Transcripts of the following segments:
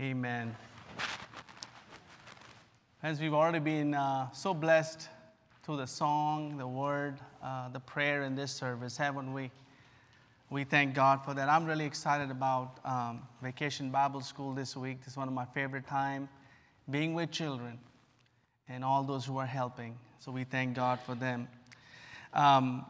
Amen. As we've already been uh, so blessed through the song, the word, uh, the prayer in this service, haven't we? We thank God for that. I'm really excited about um, Vacation Bible School this week. This is one of my favorite time, being with children and all those who are helping. So we thank God for them. Um,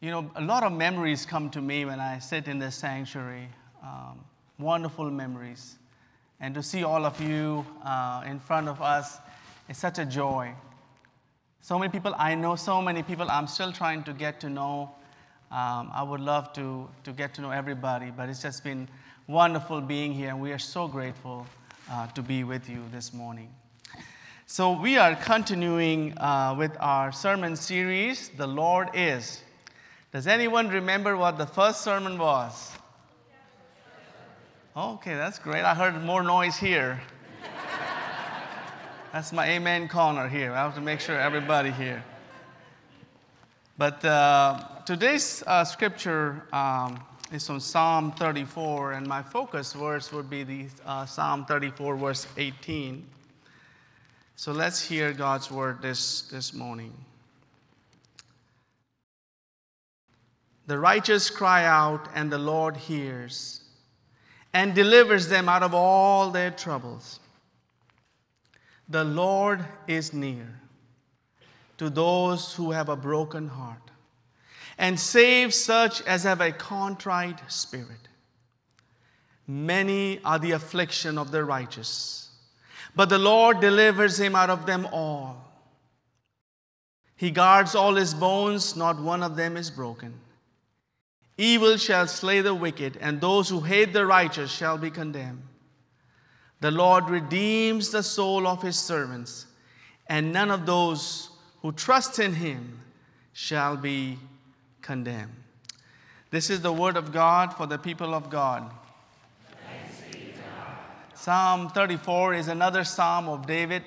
you know, a lot of memories come to me when I sit in this sanctuary. Um, wonderful memories. And to see all of you uh, in front of us is such a joy. So many people I know, so many people I'm still trying to get to know. Um, I would love to, to get to know everybody, but it's just been wonderful being here, and we are so grateful uh, to be with you this morning. So, we are continuing uh, with our sermon series, The Lord Is. Does anyone remember what the first sermon was? Okay, that's great. I heard more noise here. that's my amen corner here. I have to make sure everybody here. But uh, today's uh, scripture um, is from Psalm 34, and my focus verse would be the uh, Psalm 34, verse 18. So let's hear God's word this, this morning. The righteous cry out, and the Lord hears and delivers them out of all their troubles. The Lord is near to those who have a broken heart and saves such as have a contrite spirit. Many are the affliction of the righteous, but the Lord delivers him out of them all. He guards all his bones, not one of them is broken. Evil shall slay the wicked, and those who hate the righteous shall be condemned. The Lord redeems the soul of his servants, and none of those who trust in him shall be condemned. This is the word of God for the people of God. Psalm 34 is another psalm of David.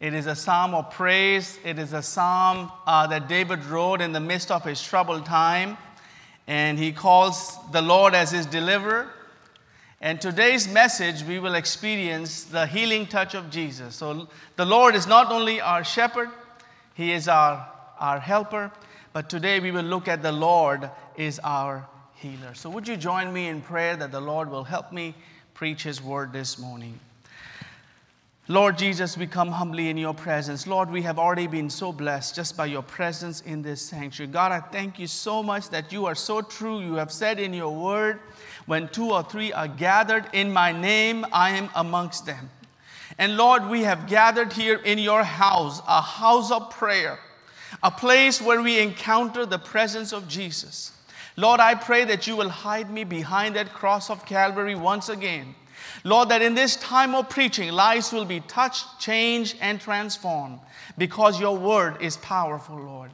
It is a psalm of praise. It is a psalm uh, that David wrote in the midst of his troubled time and he calls the Lord as his deliverer. And today's message, we will experience the healing touch of Jesus. So the Lord is not only our shepherd, he is our, our helper, but today we will look at the Lord is our healer. So would you join me in prayer that the Lord will help me preach his word this morning? Lord Jesus, we come humbly in your presence. Lord, we have already been so blessed just by your presence in this sanctuary. God, I thank you so much that you are so true. You have said in your word, when two or three are gathered in my name, I am amongst them. And Lord, we have gathered here in your house, a house of prayer, a place where we encounter the presence of Jesus. Lord, I pray that you will hide me behind that cross of Calvary once again Lord, that in this time of preaching, lives will be touched, changed, and transformed because your word is powerful, Lord.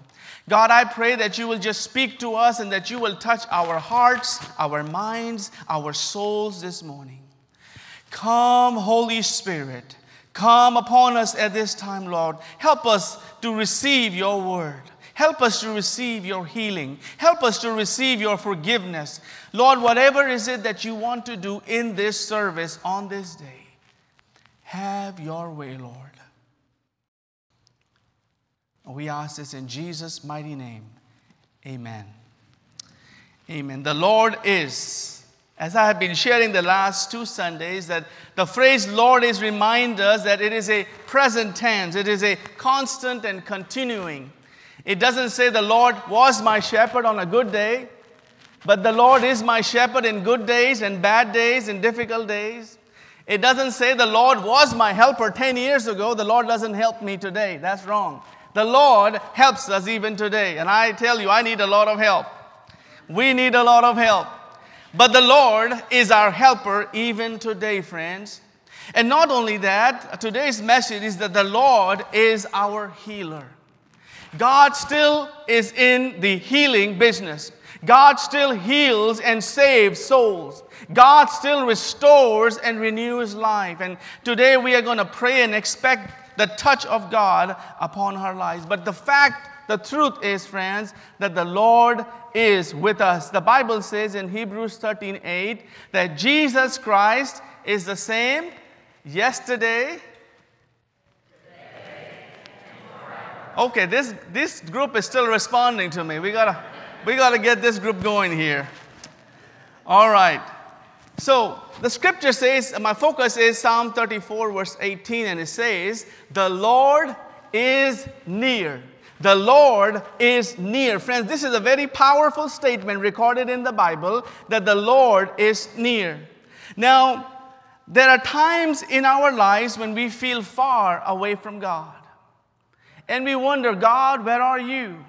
God, I pray that you will just speak to us and that you will touch our hearts, our minds, our souls this morning. Come, Holy Spirit, come upon us at this time, Lord. Help us to receive your word. Help us to receive your healing. Help us to receive your forgiveness. Lord, whatever is it that you want to do in this service on this day, have your way, Lord. We ask this in Jesus' mighty name. Amen. Amen. The Lord is, as I have been sharing the last two Sundays, that the phrase Lord is reminds us that it is a present tense, it is a constant and continuing. It doesn't say the Lord was my shepherd on a good day, but the Lord is my shepherd in good days and bad days and difficult days. It doesn't say the Lord was my helper 10 years ago, the Lord doesn't help me today. That's wrong. The Lord helps us even today. And I tell you, I need a lot of help. We need a lot of help. But the Lord is our helper even today, friends. And not only that, today's message is that the Lord is our healer. God still is in the healing business. God still heals and saves souls. God still restores and renews life. And today we are going to pray and expect the touch of God upon our lives. But the fact the truth is, friends, that the Lord is with us. The Bible says in Hebrews 13 8 that Jesus Christ is the same yesterday. Okay, this, this group is still responding to me. We gotta, we gotta get this group going here. All right. So the scripture says, my focus is Psalm 34, verse 18, and it says, The Lord is near. The Lord is near. Friends, this is a very powerful statement recorded in the Bible that the Lord is near. Now, there are times in our lives when we feel far away from God. And we wonder, God, where are you?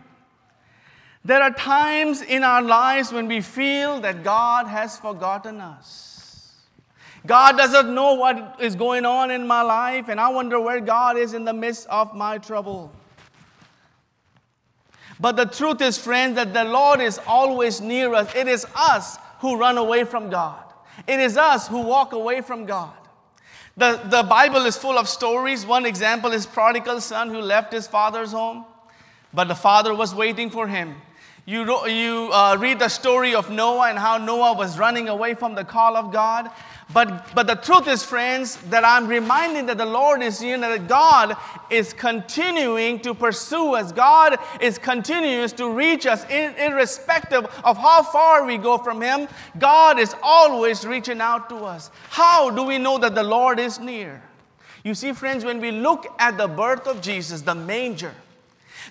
There are times in our lives when we feel that God has forgotten us. God doesn't know what is going on in my life, and I wonder where God is in the midst of my trouble. But the truth is, friends, that the Lord is always near us. It is us who run away from God, it is us who walk away from God. The, the Bible is full of stories. One example is prodigal son who left his father's home, but the father was waiting for him. You, you uh, read the story of Noah and how Noah was running away from the call of God. But, but the truth is, friends, that I'm reminded that the Lord is here, that God is continuing to pursue us. God is continuous to reach us, in, irrespective of how far we go from Him. God is always reaching out to us. How do we know that the Lord is near? You see, friends, when we look at the birth of Jesus, the manger,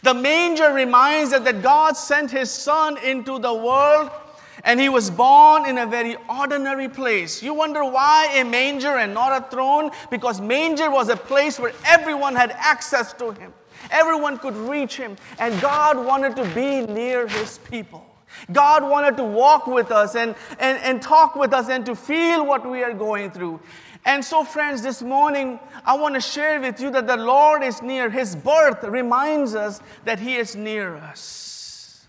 the manger reminds us that God sent His Son into the world and He was born in a very ordinary place. You wonder why a manger and not a throne? Because manger was a place where everyone had access to Him, everyone could reach Him, and God wanted to be near His people. God wanted to walk with us and, and, and talk with us and to feel what we are going through. And so, friends, this morning I want to share with you that the Lord is near. His birth reminds us that He is near us.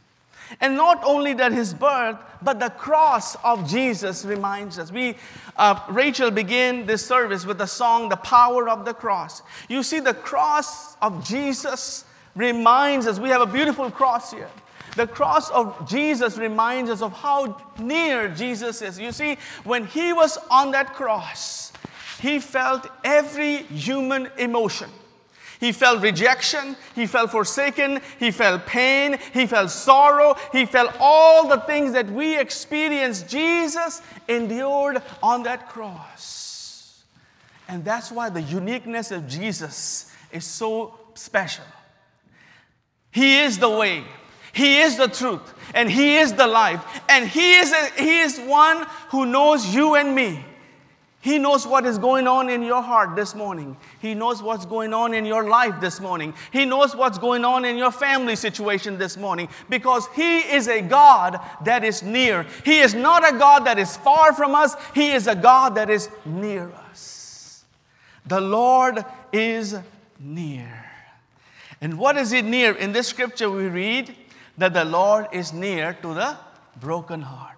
And not only that His birth, but the cross of Jesus reminds us. We, uh, Rachel began this service with the song, The Power of the Cross. You see, the cross of Jesus reminds us, we have a beautiful cross here. The cross of Jesus reminds us of how near Jesus is. You see, when He was on that cross, he felt every human emotion. He felt rejection, he felt forsaken, he felt pain, he felt sorrow, he felt all the things that we experience. Jesus endured on that cross. And that's why the uniqueness of Jesus is so special. He is the way, He is the truth, and He is the life. And He is, a, he is one who knows you and me. He knows what is going on in your heart this morning. He knows what's going on in your life this morning. He knows what's going on in your family situation this morning because He is a God that is near. He is not a God that is far from us, He is a God that is near us. The Lord is near. And what is it near? In this scripture, we read that the Lord is near to the broken heart.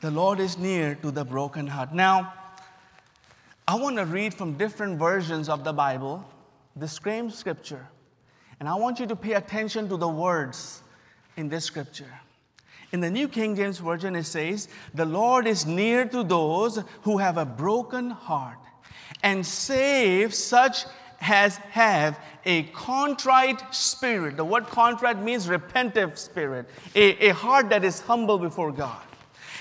The Lord is near to the broken heart. Now, I want to read from different versions of the Bible the same scripture. And I want you to pay attention to the words in this scripture. In the New King James Version, it says, The Lord is near to those who have a broken heart and save such as have a contrite spirit. The word contrite means repentive spirit, a, a heart that is humble before God.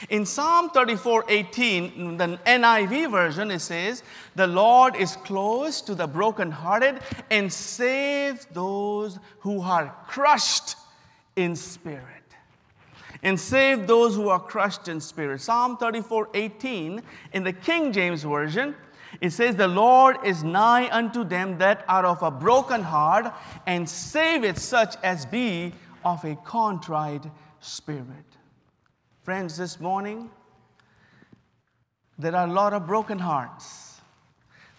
In Psalm 34 18, the NIV version, it says, The Lord is close to the brokenhearted and saves those who are crushed in spirit. And save those who are crushed in spirit. Psalm 34 18, in the King James Version, it says, The Lord is nigh unto them that are of a broken heart, and saveth such as be of a contrite spirit. Friends, this morning, there are a lot of broken hearts.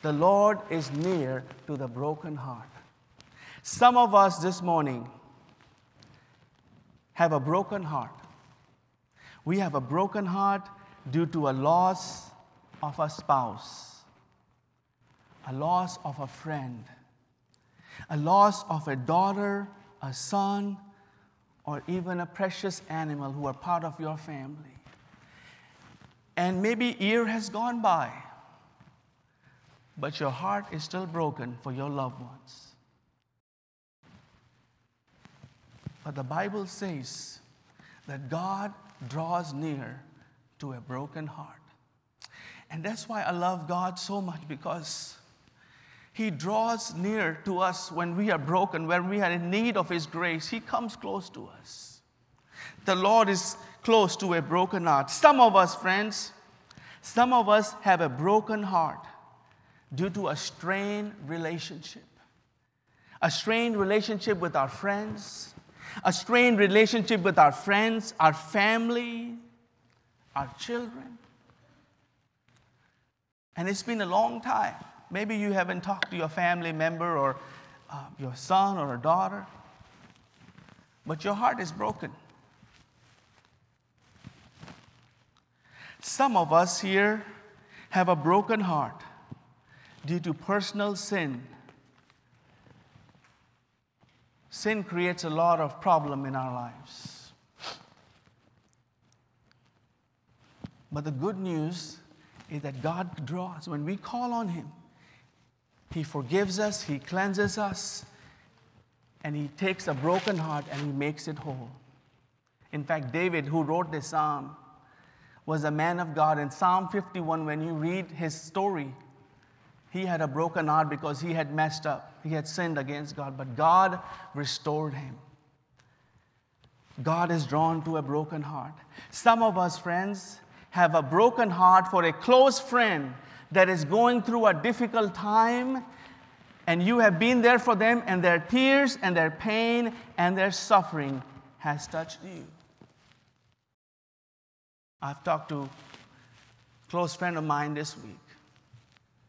The Lord is near to the broken heart. Some of us this morning have a broken heart. We have a broken heart due to a loss of a spouse, a loss of a friend, a loss of a daughter, a son, or even a precious animal who are part of your family. And maybe year has gone by, but your heart is still broken for your loved ones. But the Bible says that God draws near to a broken heart. And that's why I love God so much because He draws near to us when we are broken, when we are in need of His grace. He comes close to us. The Lord is close to a broken heart. Some of us, friends, some of us have a broken heart due to a strained relationship. A strained relationship with our friends, a strained relationship with our friends, our family, our children. And it's been a long time. Maybe you haven't talked to your family member or uh, your son or a daughter, but your heart is broken. Some of us here have a broken heart due to personal sin. Sin creates a lot of problem in our lives. But the good news is that God draws. When we call on Him, He forgives us, He cleanses us, and He takes a broken heart and He makes it whole. In fact, David, who wrote this psalm, was a man of God. In Psalm 51, when you read his story, he had a broken heart because he had messed up. He had sinned against God, but God restored him. God is drawn to a broken heart. Some of us, friends, have a broken heart for a close friend that is going through a difficult time, and you have been there for them, and their tears and their pain and their suffering has touched you. I've talked to a close friend of mine this week,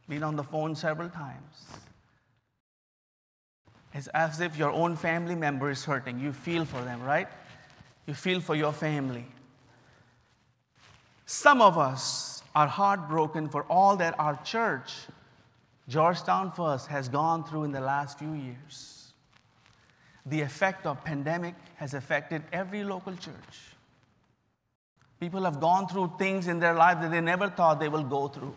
been on the phone several times. It's as if your own family member is hurting. You feel for them, right? You feel for your family. Some of us are heartbroken for all that our church, Georgetown First, has gone through in the last few years. The effect of pandemic has affected every local church. People have gone through things in their life that they never thought they will go through.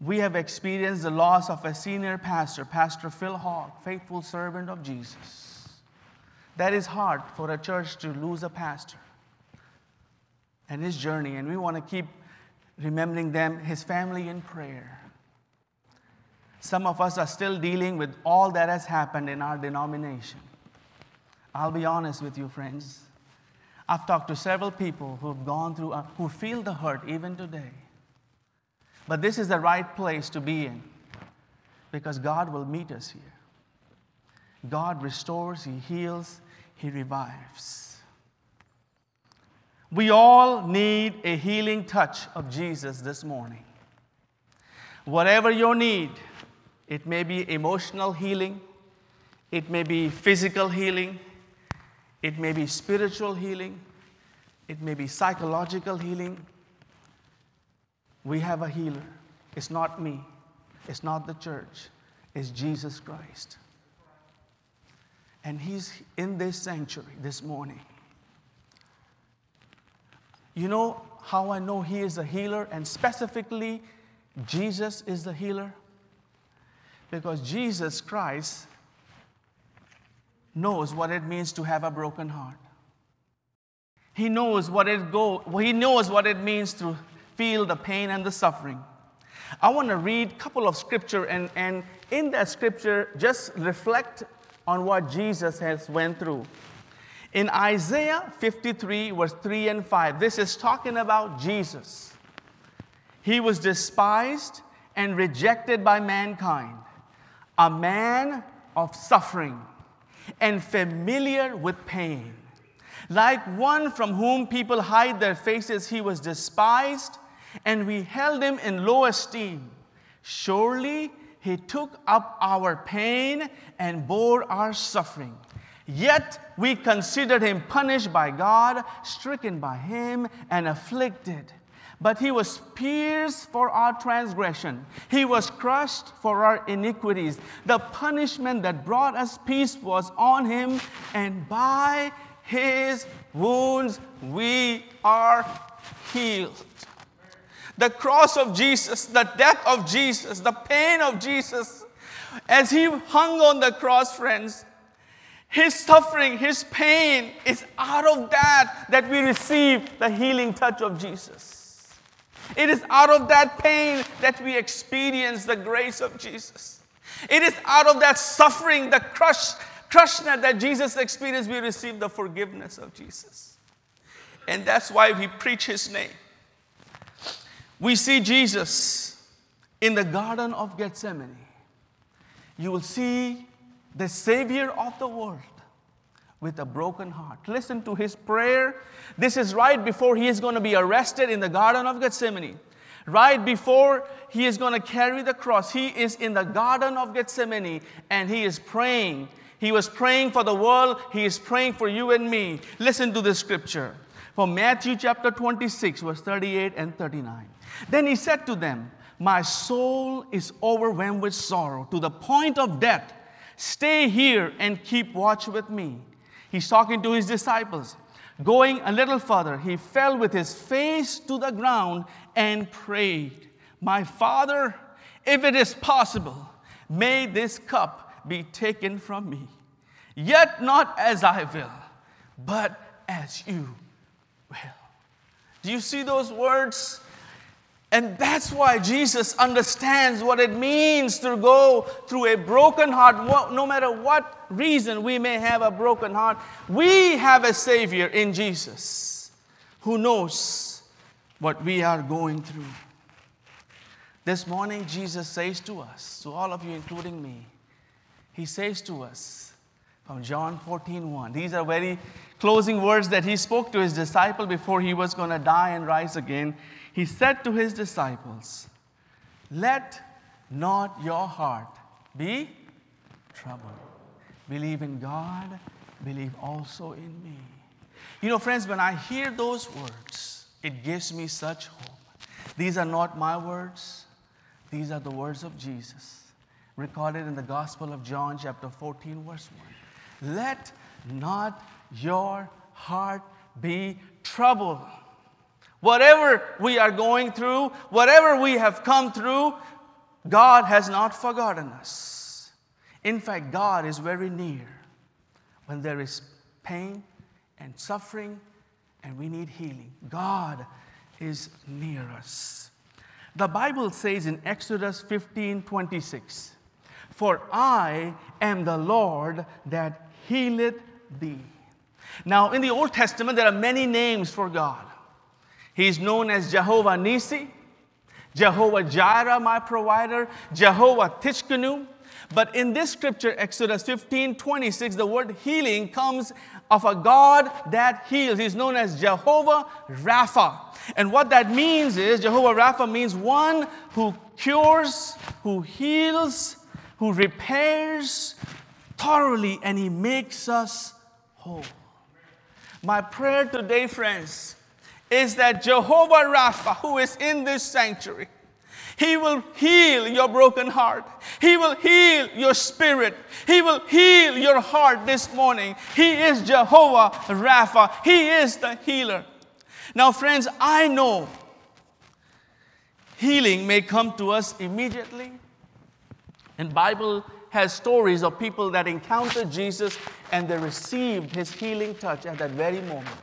We have experienced the loss of a senior pastor, Pastor Phil Hawk, faithful servant of Jesus. That is hard for a church to lose a pastor and his journey, and we want to keep remembering them, his family in prayer. Some of us are still dealing with all that has happened in our denomination. I'll be honest with you, friends. I've talked to several people who've gone through, uh, who feel the hurt even today. But this is the right place to be in because God will meet us here. God restores, He heals, He revives. We all need a healing touch of Jesus this morning. Whatever your need, it may be emotional healing, it may be physical healing, it may be spiritual healing, it may be psychological healing. We have a healer. It's not me, it's not the church, it's Jesus Christ. And He's in this sanctuary this morning. You know how I know He is a healer, and specifically, Jesus is the healer? Because Jesus Christ knows what it means to have a broken heart. He knows what it go, he knows what it means to feel the pain and the suffering. I want to read a couple of scripture and, and in that scripture just reflect on what Jesus has went through. In Isaiah 53 verse 3 and 5, this is talking about Jesus. He was despised and rejected by mankind, a man of suffering and familiar with pain. Like one from whom people hide their faces, he was despised, and we held him in low esteem. Surely he took up our pain and bore our suffering. Yet we considered him punished by God, stricken by him, and afflicted. But he was pierced for our transgression, he was crushed for our iniquities. The punishment that brought us peace was on him, and by his wounds we are healed. The cross of Jesus, the death of Jesus, the pain of Jesus, as he hung on the cross, friends, his suffering, his pain is out of that that we receive the healing touch of Jesus. It is out of that pain that we experience the grace of Jesus. It is out of that suffering, the crush, crushness that Jesus experienced, we receive the forgiveness of Jesus. And that's why we preach his name. We see Jesus in the Garden of Gethsemane. You will see the Savior of the world with a broken heart. Listen to his prayer. This is right before he is going to be arrested in the Garden of Gethsemane. Right before he is going to carry the cross, he is in the Garden of Gethsemane and he is praying. He was praying for the world, he is praying for you and me. Listen to the scripture from Matthew chapter 26, verse 38 and 39. Then he said to them, My soul is overwhelmed with sorrow to the point of death. Stay here and keep watch with me. He's talking to his disciples. Going a little further, he fell with his face to the ground and prayed, My Father, if it is possible, may this cup be taken from me. Yet not as I will, but as you will. Do you see those words? And that's why Jesus understands what it means to go through a broken heart, no matter what reason we may have a broken heart. We have a Savior in Jesus who knows what we are going through. This morning, Jesus says to us, to all of you, including me, He says to us from John 14 1. These are very closing words that He spoke to His disciple before He was going to die and rise again he said to his disciples, Let not your heart be troubled. Believe in God, believe also in me. You know, friends, when I hear those words, it gives me such hope. These are not my words, these are the words of Jesus, recorded in the Gospel of John, chapter 14, verse 1. Let not your heart be troubled. Whatever we are going through, whatever we have come through, God has not forgotten us. In fact, God is very near when there is pain and suffering and we need healing. God is near us. The Bible says in Exodus 15 26, For I am the Lord that healeth thee. Now, in the Old Testament, there are many names for God. He's known as Jehovah Nisi, Jehovah Jireh, my provider, Jehovah Tsidkenu. But in this scripture, Exodus 15 26, the word healing comes of a God that heals. He's known as Jehovah Rapha. And what that means is Jehovah Rapha means one who cures, who heals, who repairs thoroughly, and he makes us whole. My prayer today, friends, is that Jehovah Rapha, who is in this sanctuary, he will heal your broken heart. He will heal your spirit. He will heal your heart this morning. He is Jehovah Rapha. He is the healer. Now, friends, I know healing may come to us immediately. And Bible has stories of people that encountered Jesus and they received his healing touch at that very moment.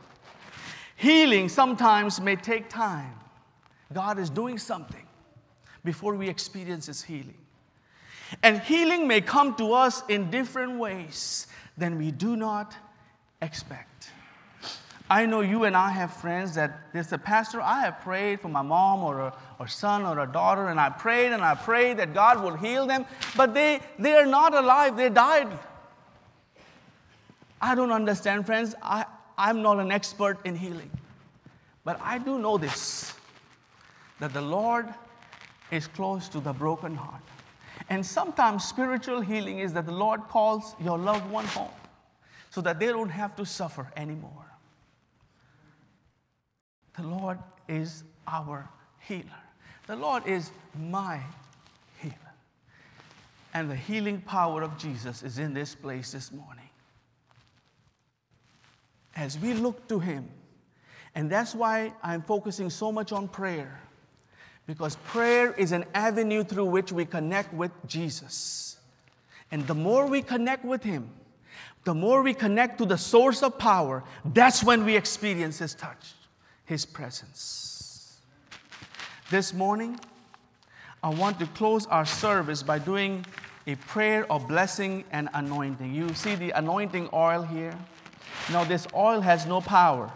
Healing sometimes may take time. God is doing something before we experience His healing. And healing may come to us in different ways than we do not expect. I know you and I have friends that there's a pastor, I have prayed for my mom or a or son or a daughter, and I prayed and I prayed that God will heal them, but they, they are not alive, they died. I don't understand, friends. I, I'm not an expert in healing. But I do know this that the Lord is close to the broken heart. And sometimes spiritual healing is that the Lord calls your loved one home so that they don't have to suffer anymore. The Lord is our healer. The Lord is my healer. And the healing power of Jesus is in this place this morning. As we look to Him, and that's why I'm focusing so much on prayer, because prayer is an avenue through which we connect with Jesus. And the more we connect with Him, the more we connect to the source of power, that's when we experience His touch, His presence. This morning, I want to close our service by doing a prayer of blessing and anointing. You see the anointing oil here? Now, this oil has no power.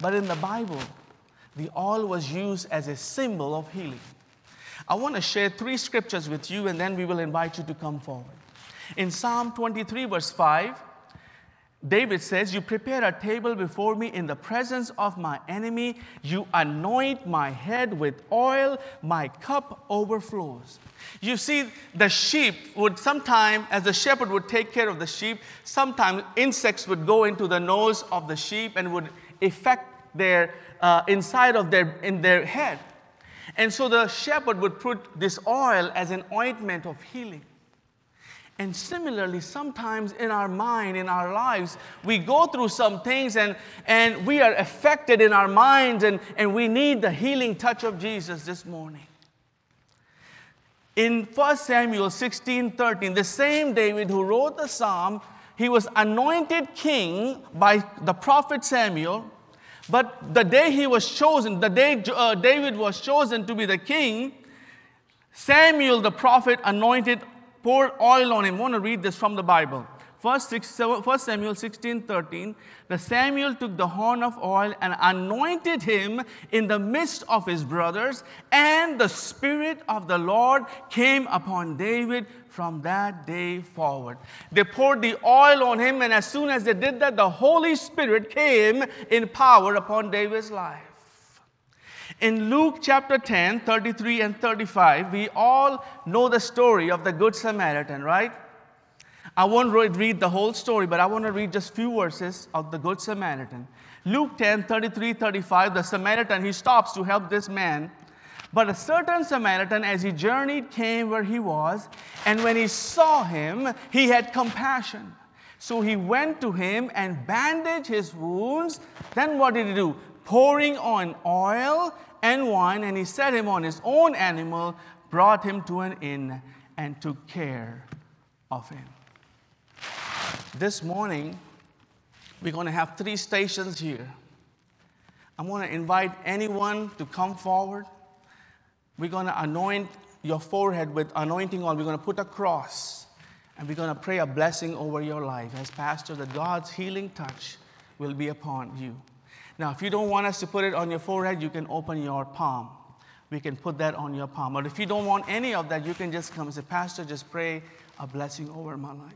But in the Bible, the oil was used as a symbol of healing. I want to share three scriptures with you, and then we will invite you to come forward. In Psalm 23, verse 5, David says, You prepare a table before me in the presence of my enemy. You anoint my head with oil. My cup overflows. You see, the sheep would sometimes, as the shepherd would take care of the sheep, sometimes insects would go into the nose of the sheep and would affect their uh, inside of their in their head. And so the shepherd would put this oil as an ointment of healing. And similarly, sometimes in our mind, in our lives, we go through some things and, and we are affected in our minds, and, and we need the healing touch of Jesus this morning. In 1 Samuel 16 13, the same David who wrote the psalm, he was anointed king by the prophet Samuel. But the day he was chosen, the day uh, David was chosen to be the king, Samuel the prophet anointed poured oil on him. I want to read this from the Bible. First, First Samuel 16 13. The Samuel took the horn of oil and anointed him in the midst of his brothers, and the Spirit of the Lord came upon David from that day forward. They poured the oil on him, and as soon as they did that, the Holy Spirit came in power upon David's life. In Luke chapter 10, 33 and 35, we all know the story of the Good Samaritan, right? I won't read the whole story, but I want to read just few verses of the Good Samaritan. Luke 10, 33, 35, the Samaritan, he stops to help this man. But a certain Samaritan, as he journeyed, came where he was, and when he saw him, he had compassion. So he went to him and bandaged his wounds. Then what did he do? Pouring on oil and wine, and he set him on his own animal, brought him to an inn, and took care of him. This morning, we're going to have three stations here. I'm going to invite anyone to come forward. We're going to anoint your forehead with anointing oil. We're going to put a cross and we're going to pray a blessing over your life as pastor that God's healing touch will be upon you. Now, if you don't want us to put it on your forehead, you can open your palm. We can put that on your palm. But if you don't want any of that, you can just come and say, Pastor, just pray a blessing over my life.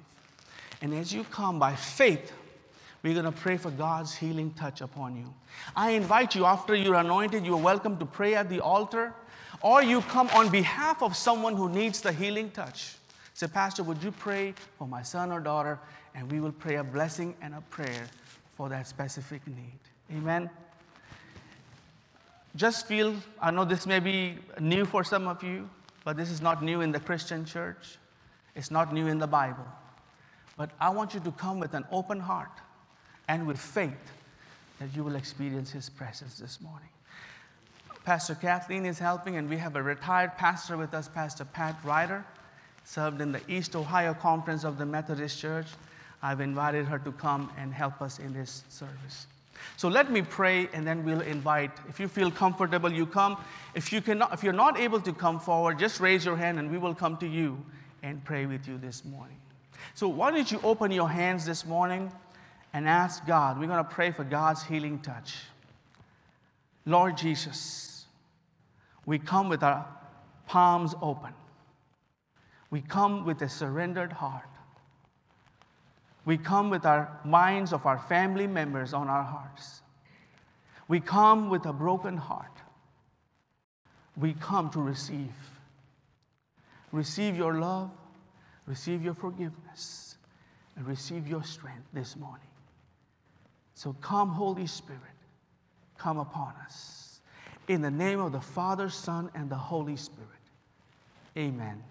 And as you come by faith, we're going to pray for God's healing touch upon you. I invite you, after you're anointed, you're welcome to pray at the altar, or you come on behalf of someone who needs the healing touch. Say, Pastor, would you pray for my son or daughter? And we will pray a blessing and a prayer for that specific need. Amen. Just feel, I know this may be new for some of you, but this is not new in the Christian church. It's not new in the Bible. But I want you to come with an open heart and with faith that you will experience His presence this morning. Pastor Kathleen is helping, and we have a retired pastor with us, Pastor Pat Ryder, served in the East Ohio Conference of the Methodist Church. I've invited her to come and help us in this service. So let me pray and then we'll invite. If you feel comfortable, you come. If, you cannot, if you're not able to come forward, just raise your hand and we will come to you and pray with you this morning. So why don't you open your hands this morning and ask God? We're going to pray for God's healing touch. Lord Jesus, we come with our palms open. We come with a surrendered heart. We come with our minds of our family members on our hearts. We come with a broken heart. We come to receive. Receive your love, receive your forgiveness, and receive your strength this morning. So come, Holy Spirit. come upon us. In the name of the Father, Son, and the Holy Spirit. Amen.